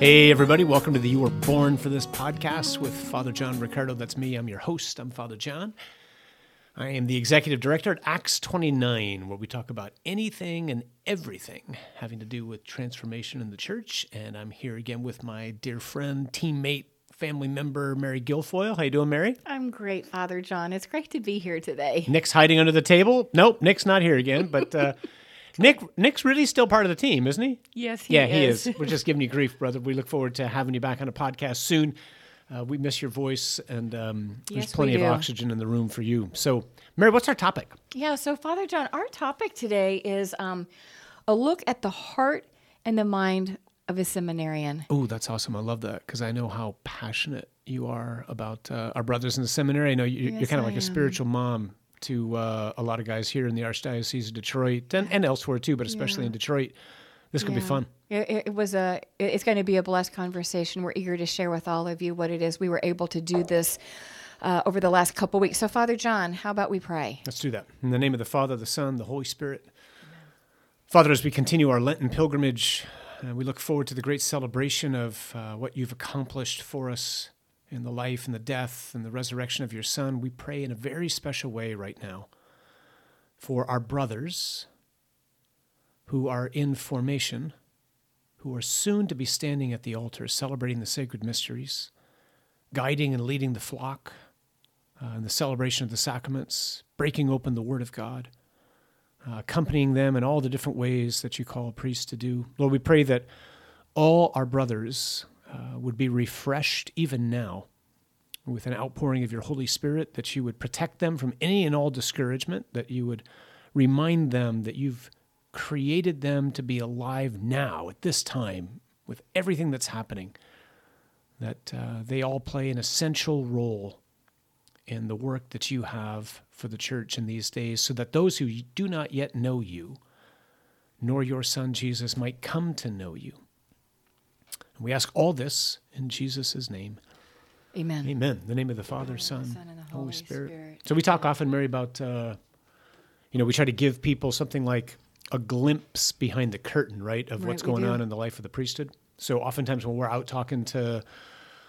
Hey, everybody, welcome to the You Were Born for This podcast with Father John Riccardo. That's me. I'm your host. I'm Father John. I am the executive director at Acts 29, where we talk about anything and everything having to do with transformation in the church. And I'm here again with my dear friend, teammate, family member, Mary Guilfoyle. How you doing, Mary? I'm great, Father John. It's great to be here today. Nick's hiding under the table. Nope, Nick's not here again, but uh, Nick Nick's really still part of the team, isn't he? Yes, he yeah, is. he is. We're just giving you grief, brother. We look forward to having you back on a podcast soon. Uh, we miss your voice, and um, there's plenty of oxygen in the room for you. So, Mary, what's our topic? Yeah, so Father John, our topic today is um, a look at the heart and the mind of a seminarian. Oh, that's awesome. I love that because I know how passionate you are about uh, our brothers in the seminary. I know you, you're Yes, kind of I like a am. spiritual mom to uh, a lot of guys here in the Archdiocese of Detroit and, and elsewhere too, but especially in Detroit. This could be fun. It, it- was a. It's going to be a blessed conversation. We're eager to share with all of you what it is we were able to do this uh, over the last couple weeks. So, Father John, how about we pray? Let's do that. In the name of the Father, the Son, the Holy Spirit. Father, as we continue our Lenten pilgrimage, uh, we look forward to the great celebration of uh, what you've accomplished for us in the life and the death and the resurrection of your Son. We pray in a very special way right now for our brothers who are in formation, who are soon to be standing at the altar celebrating the sacred mysteries, guiding and leading the flock uh, in the celebration of the sacraments, breaking open the Word of God, uh, accompanying them in all the different ways that you call a priest to do. Lord, we pray that all our brothers uh, would be refreshed even now with an outpouring of your Holy Spirit, that you would protect them from any and all discouragement, that you would remind them that you've created them to be alive now at this time with everything that's happening, that uh, they all play an essential role in the work that you have for the church in these days, so that those who do not yet know you, nor your Son Jesus, might come to know you. And we ask all this in Jesus' name. Amen. Amen. In the name of the Father, Son, Son, and the Holy, Holy Spirit. Spirit. So we talk often, Mary, about, uh, you know, we try to give people something like a glimpse behind the curtain, right, of Right, what's going do. on in the life of the priesthood. So oftentimes when we're out talking to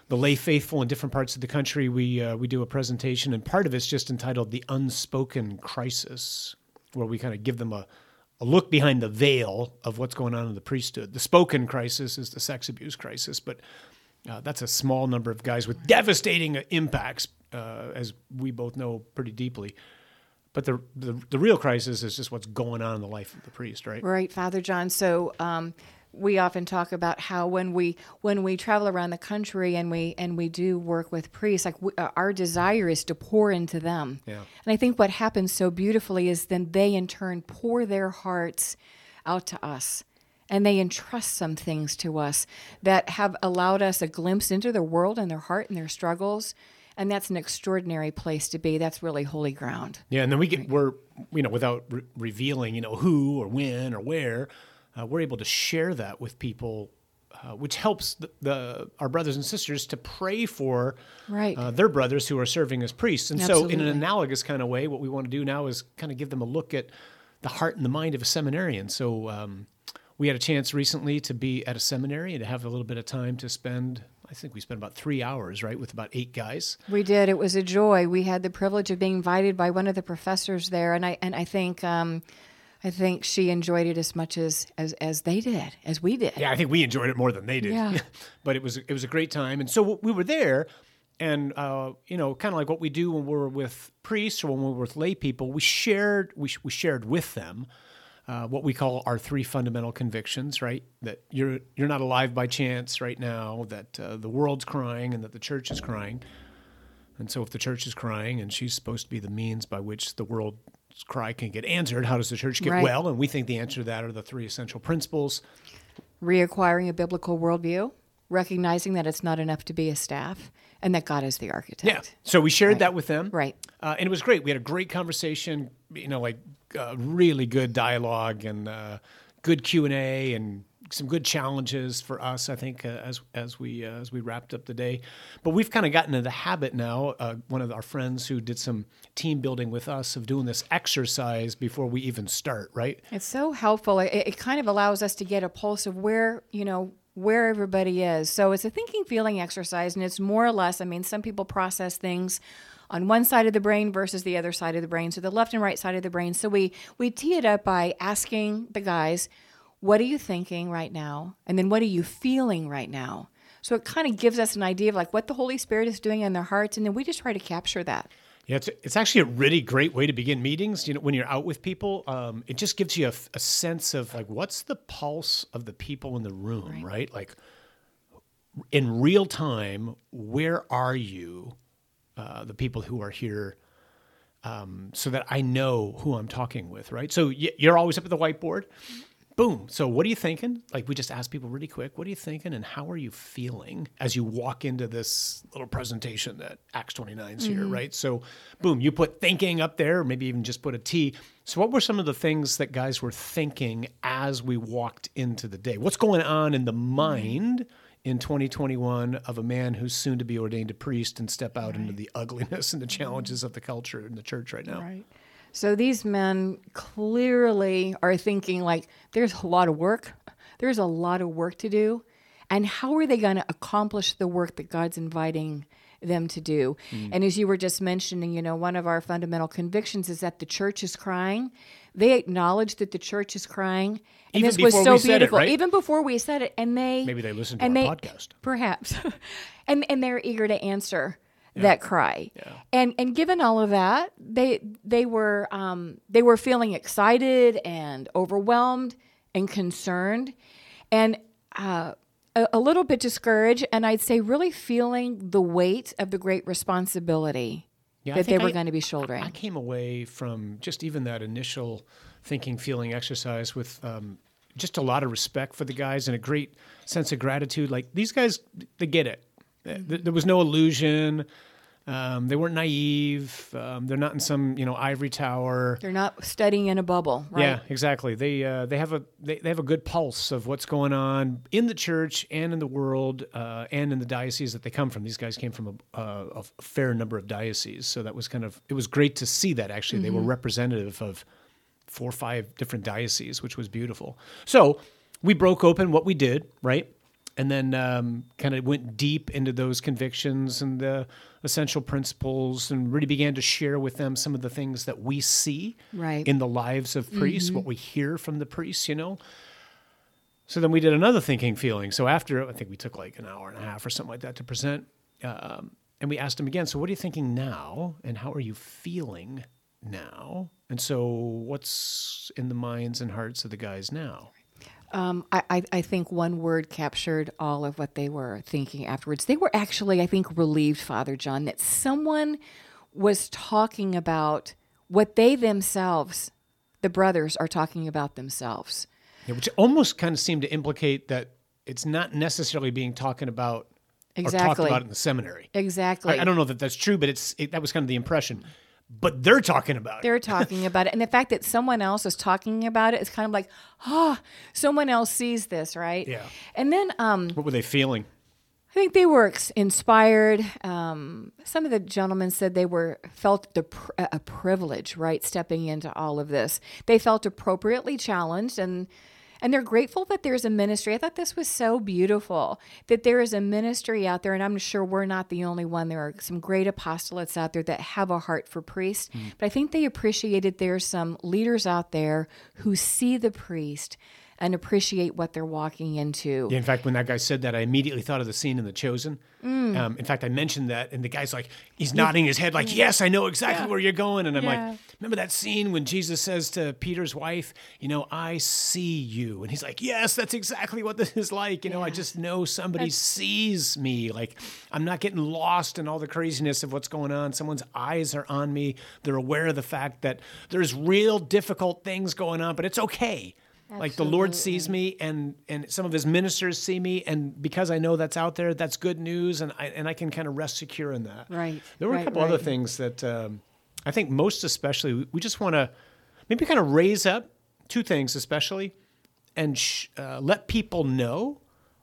the lay faithful in different parts of the country, we uh, we do a presentation, and part of it's just entitled "The Unspoken Crisis," where we kind of give them a a look behind the veil of what's going on in the priesthood. The spoken crisis is the sex abuse crisis, but uh, that's a small number of guys with devastating impacts, uh, as we both know pretty deeply. But the, the the real crisis is just what's going on in the life of the priest, right? Right, Father John. So um, we often talk about how when we when we travel around the country and we and we do work with priests, like we, uh, our desire is to pour into them. Yeah. And I think what happens so beautifully is then they in turn pour their hearts out to us. And they entrust some things to us that have allowed us a glimpse into their world and their heart and their struggles. And that's an extraordinary place to be. That's really holy ground. Yeah, and then we get we're you know without re- revealing you know who or when or where, uh, we're able to share that with people, uh, which helps the, the our brothers and sisters to pray for Right. uh, their brothers who are serving as priests. And so, in an analogous kind of way, what we want to do now is kind of give them a look at the heart and the mind of a seminarian. So. Um, we had a chance recently to be at a seminary and to have a little bit of time to spend. I think we spent about three hours, right, with about eight guys. We did. It was a joy. We had the privilege of being invited by one of the professors there, and I and I think um, I think she enjoyed it as much as as, as they did, as we did. Yeah, I think we enjoyed it more than they did. Yeah. but it was it was a great time, and so we were there, and uh, you know, kind of like what we do when we're with priests or when we're with lay people, we shared we we shared with them. Uh, what we call our three fundamental convictions, right? That you're you're not alive by chance right now. That uh, the world's crying and that the church is crying. And so, if the church is crying and she's supposed to be the means by which the world's cry can get answered, how does the church get Right. well? And we think the answer to that are the three essential principles. Reacquiring a biblical worldview, recognizing that it's not enough to be a staff, and that God is the architect. Yeah. So we shared Right. that with them. Right. Uh, and it was great. We had a great conversation, you know, like uh, really good dialogue and uh, good Q&A and some good challenges for us, I think, uh, as as we uh, as we wrapped up the day. But we've kind of gotten into the habit now. Uh, one of our friends who did some team building with us of doing this exercise before we even start, right? It's so helpful. It, it kind of allows us to get a pulse of where, you know, where everybody is. So it's a thinking feeling exercise, and it's more or less, I mean, some people process things on one side of the brain versus the other side of the brain, so the left and right side of the brain. So we, we tee it up by asking the guys, what are you thinking right now? And then what are you feeling right now? So it kind of gives us an idea of like what the Holy Spirit is doing in their hearts, and then we just try to capture that. Yeah, it's, it's actually a really great way to begin meetings. You know, when you're out with people, um, it just gives you a, a, sense of like what's the pulse of the people in the room, right? right? Like in real time, where are you, uh, the people who are here, um, so that I know who I'm talking with, right? So you're always up at the whiteboard. Mm-hmm boom. So, what are you thinking? Like, we just ask people really quick, what are you thinking and how are you feeling as you walk into this little presentation that Acts 29 is mm-hmm. here, right? So, boom, you put thinking up there, maybe even just put a T. So, what were some of the things that guys were thinking as we walked into the day? What's going on in the mind? in 2021 of a man who's soon to be ordained a priest and step out right. into the ugliness and the challenges of the culture in the church right now. Right. So these men clearly are thinking like there's a lot of work. There's a lot of work to do. And how are they going to accomplish the work that God's inviting them to do? Mm. And as you were just mentioning, you know, one of our fundamental convictions is that the church is crying. They acknowledge that the church is crying. And Even this was so beautiful. It, right? Even before we said it. And they maybe they listened to and our they, podcast. Perhaps. and and they're eager to answer yeah. that cry. Yeah. And and given all of that, they they were um, they were feeling excited and overwhelmed and concerned, and uh, a, a, little bit discouraged, and I'd say really feeling the weight of the great responsibility yeah, that they were I, going to be shouldering. I came away from just even that initial thinking, feeling exercise with. Um, just a lot of respect for the guys and a great sense of gratitude. Like these guys, they get it there was no illusion. Um, they weren't naive. Um, they're not in some you know ivory tower. They're not studying in a bubble. Right? Yeah, exactly. They uh, they have a they, they have a good pulse of what's going on in the church and in the world uh, and in the diocese that they come from. These guys came from a, a, fair number of dioceses, so that was kind of it was great to see that actually mm-hmm. they were mm-hmm. representative of four or five different dioceses, which was beautiful. So we broke open what we did right and then um, kind of went deep into those convictions and the essential principles and really began to share with them some of the things that we see right. in the lives of priests, mm-hmm. what we hear from the priests, you know. So then we did another thinking feeling. So after, I think we took like an hour and a half or something like that to present. Um, and we asked them again, so what are you thinking now? And how are you feeling now? And so what's in the minds and hearts of the guys now? Um, I, I think one word captured all of what they were thinking afterwards. They were actually, I think, relieved, Father John, that someone was talking about what they themselves, the brothers, are talking about themselves. Yeah, which almost kind of seemed to implicate that it's not necessarily being talking about exactly. or talked about in the seminary. Exactly. I, I don't know that that's true, but it's it, that was kind of the impression but they're talking about it. They're talking about it. And the fact that someone else is talking about it is kind of like, oh, someone else sees this, right? Yeah. And then. Um, what were they feeling? I think they were inspired. Um, some of the gentlemen said they were felt the, a privilege, right, stepping into all of this. They felt appropriately challenged and and they're grateful that there's a ministry. I thought this was so beautiful that there is a ministry out there, and I'm sure we're not the only one. There are some great apostolates out there that have a heart for priests, mm. but I think they appreciated there's some leaders out there who see the priest and appreciate what they're walking into. Yeah, in fact, when that guy said that, I immediately thought of the scene in The Chosen. Mm. Um, in fact, I mentioned that, and the guy's like, he's nodding his head, like, "Yes, I know exactly yeah. where you're going." And I'm yeah. like, "Remember that scene when Jesus says to Peter's wife, you know, I see you," and he's like, "Yes, that's exactly what this is like. You know, I just know somebody that's... sees me. Like, I'm not getting lost in all the craziness of what's going on. Someone's eyes are on me. They're aware of the fact that there's real difficult things going on, but it's okay." Absolutely. Like the Lord sees me, and and some of His ministers see me, and because I know that's out there, that's good news, and I and I can kind of rest secure in that. Right. There were right, a couple right. other things that um, I think most especially we just want to maybe kind of raise up two things especially, and sh- uh, let people know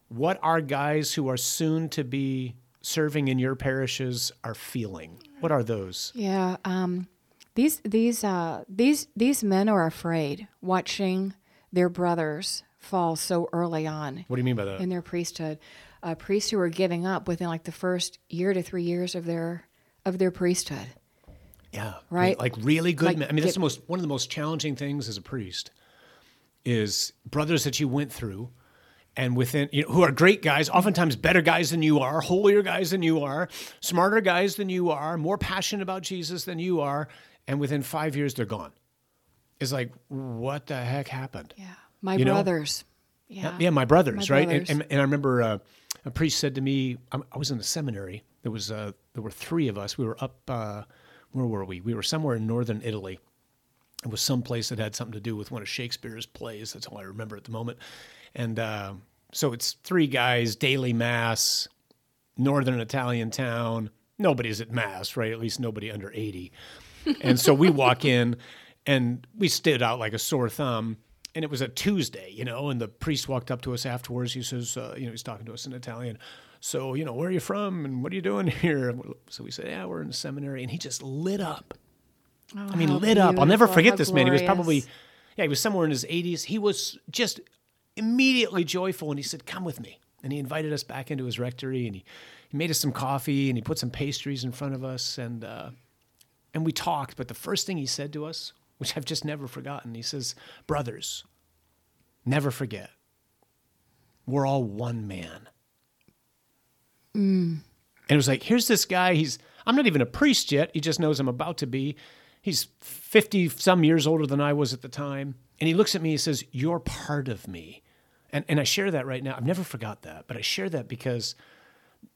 what our guys who are soon to be serving in your parishes are feeling. What are those? Yeah. Um, these these uh, these these men are afraid watching their brothers fall so early on What do you mean by that? in their priesthood. Uh, priests who are giving up within like the first year to three years of their of their priesthood. Yeah. Right? Like really good Like men. I mean, that's get- the most one of the most challenging things as a priest is brothers that you went through and within you know, who are great guys, oftentimes better guys than you are, holier guys than you are, smarter guys than you are, more passionate about Jesus than you are, and within five years they're gone. It's like, what the heck happened? Yeah, my You know? brothers. Yeah, Yeah, my brothers, My right? brothers. And, and, and I remember uh, a priest said to me, I, I was in the seminary. There was uh, there were three of us. We were up. Uh, where were we? We were somewhere in northern Italy. It was some place that had something to do with one of Shakespeare's plays. That's all I remember at the moment. And uh, so it's three guys, daily mass, northern Italian town. Nobody's at mass, right? At least nobody under 80. And so we walk in and we stood out like a sore thumb. And it was a Tuesday, you know, and the priest walked up to us afterwards. He says, uh, you know, he's talking to us in Italian. So, you know, where are you from and what are you doing here? So we said, yeah, we're in the seminary. And he just lit up. I mean, lit up. I'll never forget how this man. He was probably, yeah, he was somewhere in his 80s. He was just immediately joyful. And he said, come with me. And he invited us back into his rectory and he, he made us some coffee and he put some pastries in front of us. And, uh, and we talked. But the first thing he said to us, which I've just never forgotten, he says, brothers, never forget, we're all one man. And it was like, here's this guy. He's, I'm not even a priest yet. He just knows I'm about to be. He's 50 some years older than I was at the time. And he looks at me, he says, You're part of me. And, and I share that right now. I've never forgot that, but I share that because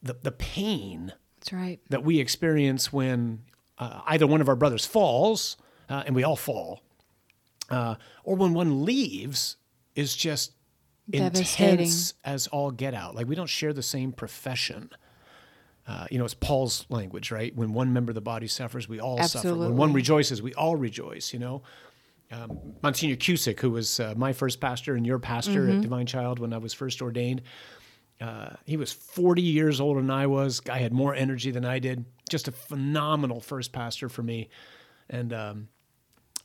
the, the pain That's right. that we experience when uh, either one of our brothers falls, uh, and we all fall, uh, or when one leaves is just intense as all get out. Like we don't share the same profession. Uh, you know, it's Paul's language, right? When one member of the body suffers, we all suffer. When one rejoices, we all rejoice. You know, um, Monsignor Cusick, who was uh, my first pastor and your pastor Mm-hmm. at Divine Child when I was first ordained, uh, he was 40 years older than I was. Guy had more energy than I did. Just a phenomenal first pastor for me. And um,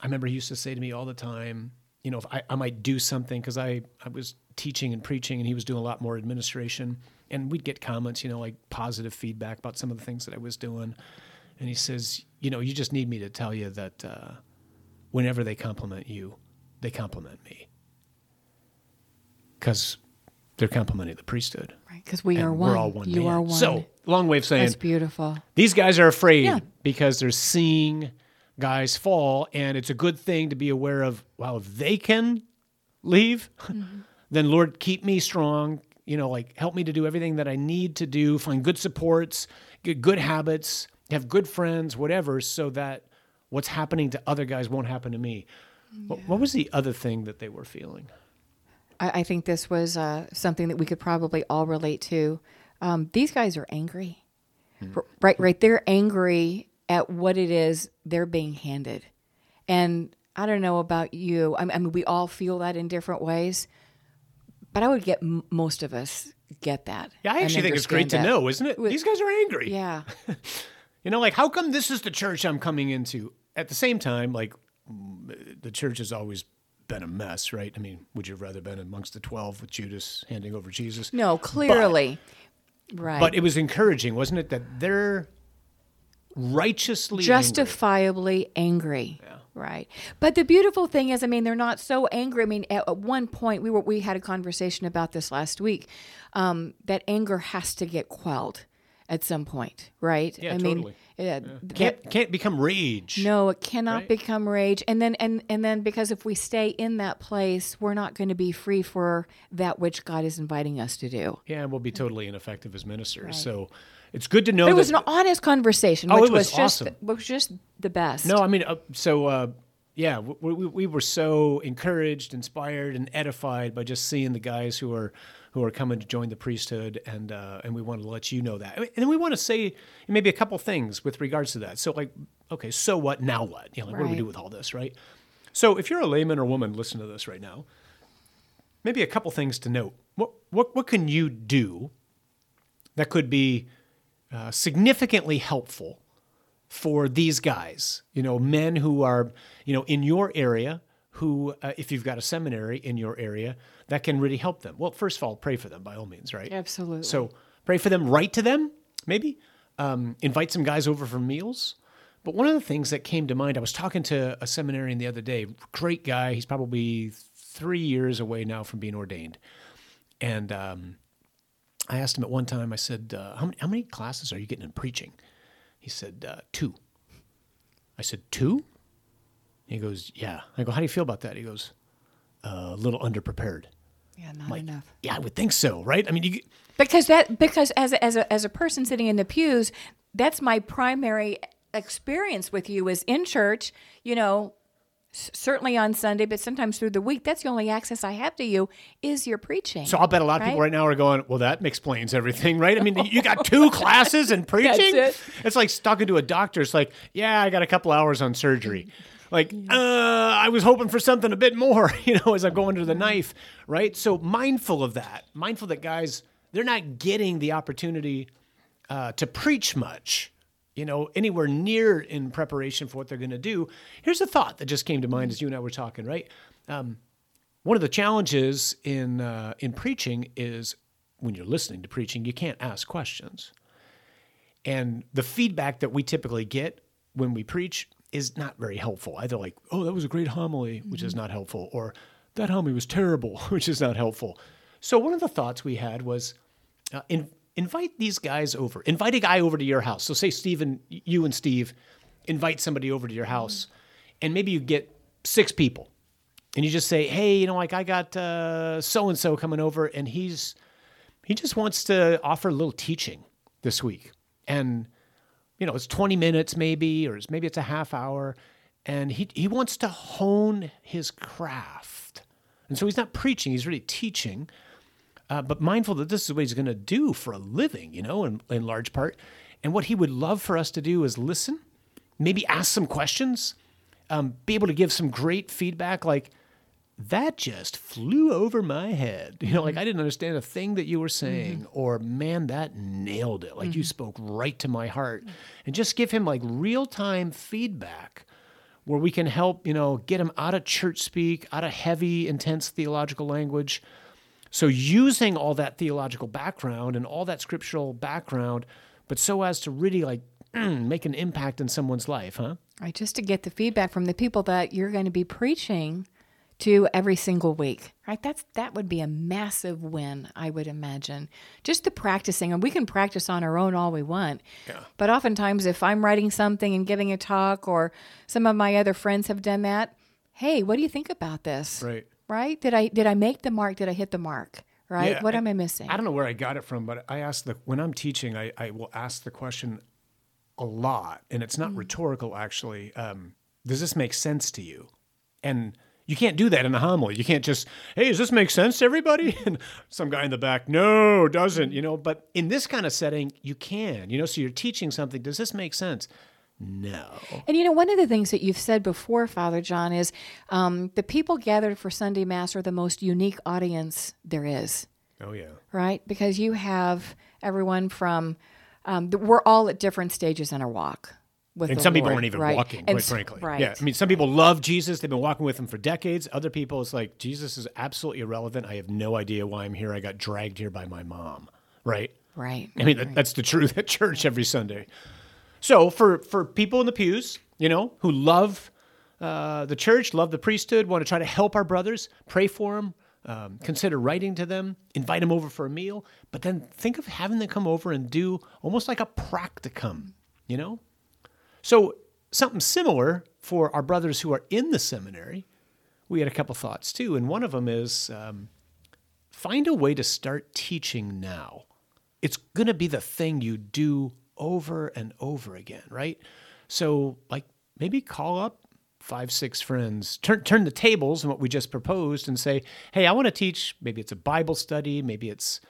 I remember he used to say to me all the time, you know, if I, I might do something because I, I was teaching and preaching and he was doing a lot more administration. And we'd get comments, you know, like positive feedback about some of the things that I was doing. And he says, you know, you just need me to tell you that uh, whenever they compliment you, they compliment me. Because they're complimenting the priesthood. Right, because we And are one. We're all one you man. are one. So, long way of saying, That's beautiful. these guys are afraid Yeah. because they're seeing guys fall, and it's a good thing to be aware of. Wow, if they can leave, Mm-hmm. then Lord, keep me strong. You know, like help me to do everything that I need to do. Find good supports, get good habits, have good friends, whatever, so that what's happening to other guys won't happen to me. What, what was the other thing that they were feeling? I, I think this was uh, something that we could probably all relate to. Um, these guys are angry. R- right? Right, they're angry at what it is they're being handed, and I don't know about you. I mean, we all feel that in different ways, but I would get m- most of us get that. Yeah, I actually think it's great to know, isn't it? These guys are angry. Yeah, You know, like how come this is the church I'm coming into? At the same time, like mm, the church has always been a mess, right? I mean, would you have rather been amongst the twelve with Judas handing over Jesus? no, clearly, right. But it was encouraging, wasn't it, that they're righteously angry. justifiably angry. Right. But the beautiful thing is, I mean, they're not so angry. I mean, at, at one point we were we had a conversation about this last week. Um, that anger has to get quelled at some point, right? Yeah, I totally. mean, yeah, Can't can't become rage. no, it cannot Right? become rage. And then and and then because if we stay in that place, we're not going to be free for that which God is inviting us to do. Yeah, and we'll be totally ineffective as ministers. So it's good to know But it that was an honest conversation, Oh, which it was just awesome. was just the best. No, I mean, uh, so uh, yeah, we, we, we were so encouraged, inspired, and edified by just seeing the guys who are who are coming to join the priesthood, and uh, and we want to let you know that, and then we want to say maybe a couple things with regards to that. So, like, okay, so what? Now what? You know, like, what do we do with all this, right? So, if you're a layman or woman, listen to this right now. Maybe a couple things to note. What what what can you do that could be uh, significantly helpful for these guys, you know, men who are, you know, in your area who, uh, if you've got a seminary in your area, that can really help them. Well, first of all, pray for them by all means, right? Absolutely. So pray for them, write to them, maybe, um, invite some guys over for meals. But one of the things that came to mind, I was talking to a seminarian the other day, great guy. He's probably three years away now from being ordained. And um, I asked him at one time, I said, uh, how, many, how many classes are you getting in preaching? He said, uh, two. I said, two? He goes, yeah. I go, how do you feel about that? He goes, uh, a little underprepared. yeah, not Like, enough. yeah, I would think so, right? I mean, you, Because that because as a, as a as a person sitting in the pews, that's my primary experience with you is in church. You know, certainly on Sunday, but sometimes through the week. That's the only access I have to you is your preaching. So I'll bet a lot of people Right? right now are going, well, that explains everything, right? I mean, you got two classes and preaching. it. It's like talking to a doctor. It's like, yeah, I got a couple hours on surgery. Like, uh, I was hoping for something a bit more, you know, as I'm going to the knife, right? So mindful of that, mindful that guys, they're not getting the opportunity uh, to preach much, you know, anywhere near in preparation for what they're going to do. Here's a thought that just came to mind as you and I were talking, right? Um, one of the challenges in uh, in preaching is when you're listening to preaching, you can't ask questions. And the feedback that we typically get when we preach is not very helpful. Either like, "Oh, that was a great homily," which is mm-hmm. not helpful, or "That homily was terrible," which is not helpful. So one of the thoughts we had was uh, in, invite these guys over. Invite a guy over to your house. So say Stephen, you and Steve invite somebody over to your mm-hmm. house, and maybe you get six people and you just say, "Hey, you know, like I got so and so coming over, and he's he just wants to offer a little teaching this week, and you know, it's twenty minutes maybe, or it's, maybe it's a half hour, and he he wants to hone his craft, and so he's not preaching; he's really teaching." uh, but mindful that this is what he's going to do for a living, you know, in, in large part. And what he would love for us to do is listen, maybe ask some questions, um, be able to give some great feedback like, that just flew over my head. You know, like mm-hmm. I didn't understand a thing that you were mm-hmm. saying, or man, that nailed it. Like you mm-hmm. spoke right to my heart. Mm. And just give him like real time feedback where we can help, you know, get him out of church speak, out of heavy, intense theological language. So using all that theological background and all that scriptural background, but so as to really like make an impact in someone's life, huh? Right, just to get the feedback from the people that you're going to be preaching to every single week. Right? That's that would be a massive win, I would imagine. Just the practicing, and we can practice on our own all we want. Yeah. But oftentimes if I'm writing something and giving a talk or some of my other friends have done that, hey, what do you think about this? Right. Right? Did I did I make the mark? Did I hit the mark? Right? Yeah, what and am I missing? I don't know where I got it from, but I ask the when I'm teaching, I, I will ask the question a lot, and it's not rhetorical actually. Um, does this make sense to you? And you can't do that in a homily. You can't just, hey, does this make sense to everybody? And some guy in the back, no, doesn't. You know, but in this kind of setting, you can. You know, so you're teaching something. Does this make sense? No. And you know, one of the things that you've said before, Father John, is um, the people gathered for Sunday Mass are the most unique audience there is, Oh yeah. right? Because you have everyone from, um, we're all at different stages in our walk. With And some people Lord, aren't even right? walking, quite frankly. Right. Yeah. I mean, some people love Jesus. They've been walking with him for decades. Other people, it's like, Jesus is absolutely irrelevant. I have no idea why I'm here. I got dragged here by my mom. Right. right. I mean, that, that's the truth at church every Sunday. So for, for people in the pews, you know, who love uh, the church, love the priesthood, want to try to help our brothers, pray for them, um, consider writing to them, invite them over for a meal, but then think of having them come over and do almost like a practicum, you know? So something similar for our brothers who are in the seminary. We had a couple thoughts too, and one of them is um, find a way to start teaching now. It's going to be the thing you do over and over again, right? So, like, maybe call up five, six friends, turn turn the tables on what we just proposed, and say, "Hey, I want to teach. Maybe it's a Bible study. Maybe it's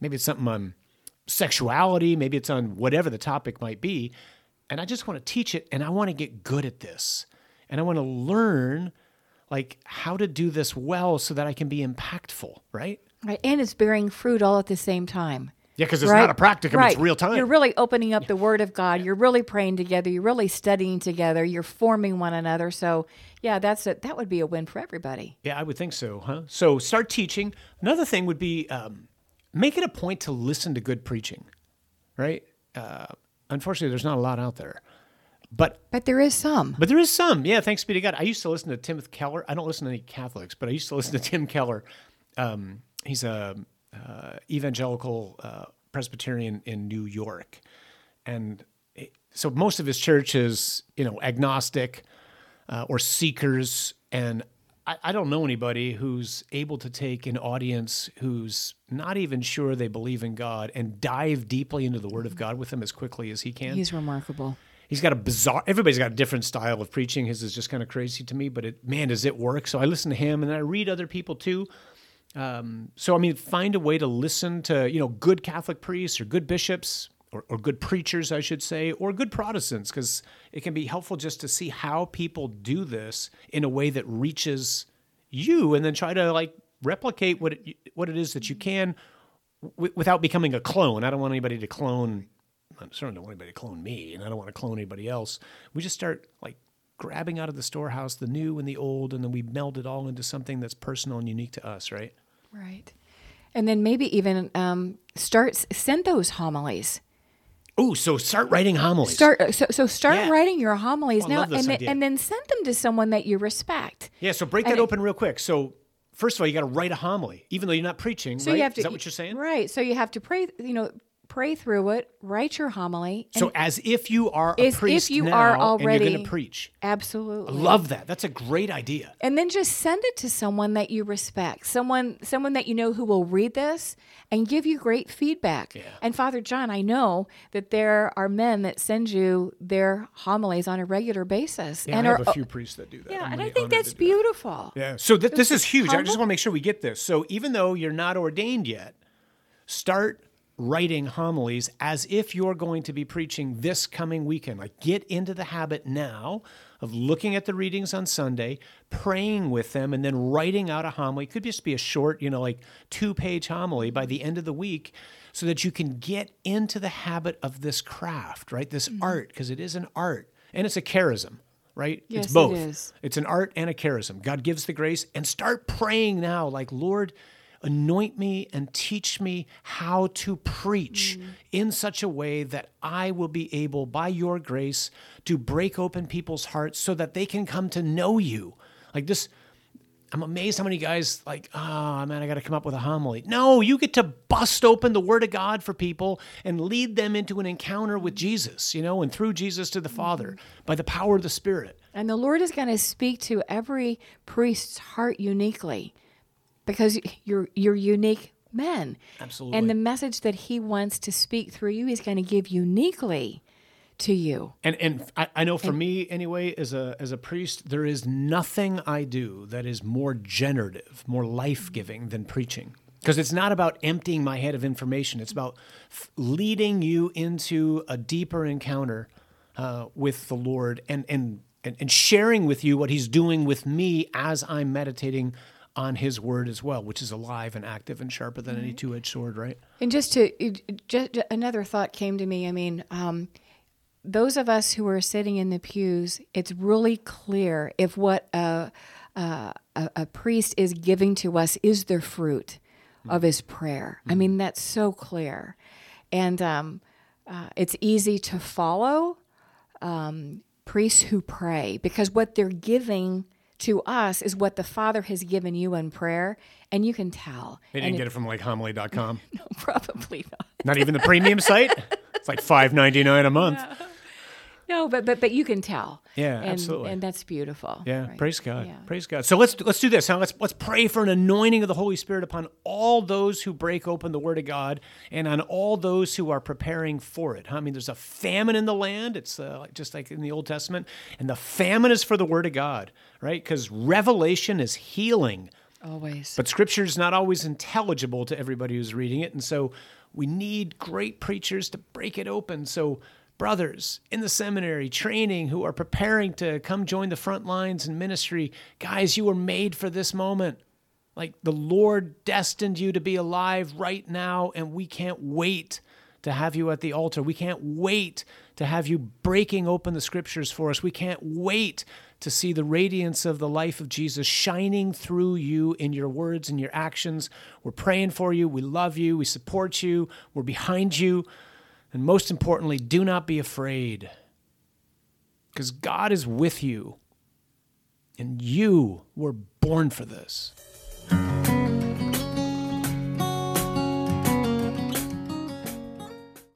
maybe it's something on sexuality. Maybe it's on whatever the topic might be, and I just want to teach it, and I want to get good at this, and I want to learn." Like how to do this well so that I can be impactful, right? Right. And it's bearing fruit all at the same time. Yeah, because it's not a practicum; right. it's real time. You're really opening up the Word of God. You're really praying together. You're really studying together. You're forming one another. So, yeah, that's a, that would be a win for everybody. Yeah, I would think so, huh? So start teaching. Another thing would be um, make it a point to listen to good preaching, right? Uh, unfortunately, there's not a lot out there, but But there is some. but there is some. Yeah, thanks be to God. I used to listen to Timothy Keller. I don't listen to any Catholics, but I used to listen to Tim Keller. Um, he's a uh, evangelical uh, Presbyterian in New York, and it- so most of his church is you know agnostic uh, or seekers, and I, I don't know anybody who's able to take an audience who's not even sure they believe in God and dive deeply into the Word of God with them as quickly as he can. He's remarkable. He's got a bizarre. Everybody's got a different style of preaching. His is just kind of crazy to me, but it man does it work. So I listen to him, and I read other people too. Um, so I mean, find a way to listen to you know good Catholic priests or good bishops or, or good preachers, I should say, or good Protestants, because it can be helpful just to see how people do this in a way that reaches you, and then try to like replicate what it, what it is that you can w- without becoming a clone. I don't want anybody to clone. I certainly don't want anybody to clone me, and I don't want to clone anybody else. We just start like grabbing out of the storehouse the new and the old, and then we meld it all into something that's personal and unique to us, right? Right. And then maybe even um, start send those homilies. Oh, so start writing homilies. Start uh, so so start Yeah. writing your homilies Oh, now, and then, and then send them to someone that you respect. Yeah, so break And that it- open real quick. So first of all, you got to write a homily, even though you're not preaching. So right? you have to Is that what you're saying? Right. So you have to pray. You know, pray through it. Write your homily. And So as if you are a As if priest you now, are and you're going to preach. absolutely Love that. That's a great idea. and then just send it to someone that you respect someone someone that you know who will read this and give you great feedback Yeah. and father john i know that there are men that send you their homilies on a regular basis Yeah, and I are have a few priests that do that. yeah I'm and i think that's do that. beautiful Yeah. So th- this is huge. I just want to make sure we get this. So even though you're not ordained yet, start writing homilies as if you're going to be preaching this coming weekend. Like get into the habit now of looking at the readings on Sunday, praying with them, and then writing out a homily. It could just be a short, you know, like two page homily by the end of the week so that you can get into the habit of this craft, right? This Mm-hmm. art, because it is an art and it's a charism. Right? Yes, it's both. is. It's an art and a charism. God gives the grace and start praying now like, Lord, anoint me and teach me how to preach mm. in such a way that I will be able, by your grace, to break open people's hearts so that they can come to know you. Like this, I'm amazed how many guys like, oh man, I got to come up with a homily. No, you get to bust open the Word of God for people and lead them into an encounter with Jesus, you know, and through Jesus to the Father mm. by the power of the Spirit. and the lord is going to speak to every priest's heart uniquely because you're you're unique men Absolutely. and the message that he wants to speak through you he's going to give uniquely to you And and I, I know for me anyway, as a as a priest, there is nothing I do that is more generative, more life giving than preaching. Because it's not about emptying my head of information. It's about f- leading you into a deeper encounter uh, with the Lord and, and and and sharing with you what He's doing with me as I'm meditating on His Word as well, which is alive and active and sharper than any two edged sword. Right? And just to just another thought came to me. I mean, um, those of us who are sitting in the pews, it's really clear if what a, a, a a priest is giving to us is the fruit of his prayer. I mean, that's so clear, and um, uh, it's easy to follow um, priests who pray because what they're giving to us is what the Father has given you in prayer, and you can tell. They didn't get it from like homily.com. No, probably not. Not even the premium site. It's like five ninety nine a month. No, but but but you can tell. Yeah, and, absolutely. And that's beautiful. Yeah, right? praise God. Yeah. Praise God. So let's let's do this. Now let's let's pray for an anointing of the Holy Spirit upon all those who break open the Word of God and on all those who are preparing for it. huh? I mean, there's a famine in the land. It's uh, just like in the Old Testament, and the famine is for the Word of God, right? Because revelation is healing. Always. But scripture is not always intelligible to everybody who's reading it. And so we need great preachers to break it open. So, brothers in the seminary, training, who are preparing to come join the front lines in ministry, guys, you were made for this moment. Like the Lord destined you to be alive right now, and we can't wait to have you at the altar. We can't wait to have you breaking open the scriptures for us. We can't wait to see the radiance of the life of Jesus shining through you in your words and your actions. We're praying for you. We love you. We support you. We're behind you. And most importantly, do not be afraid because God is with you. And you were born for this.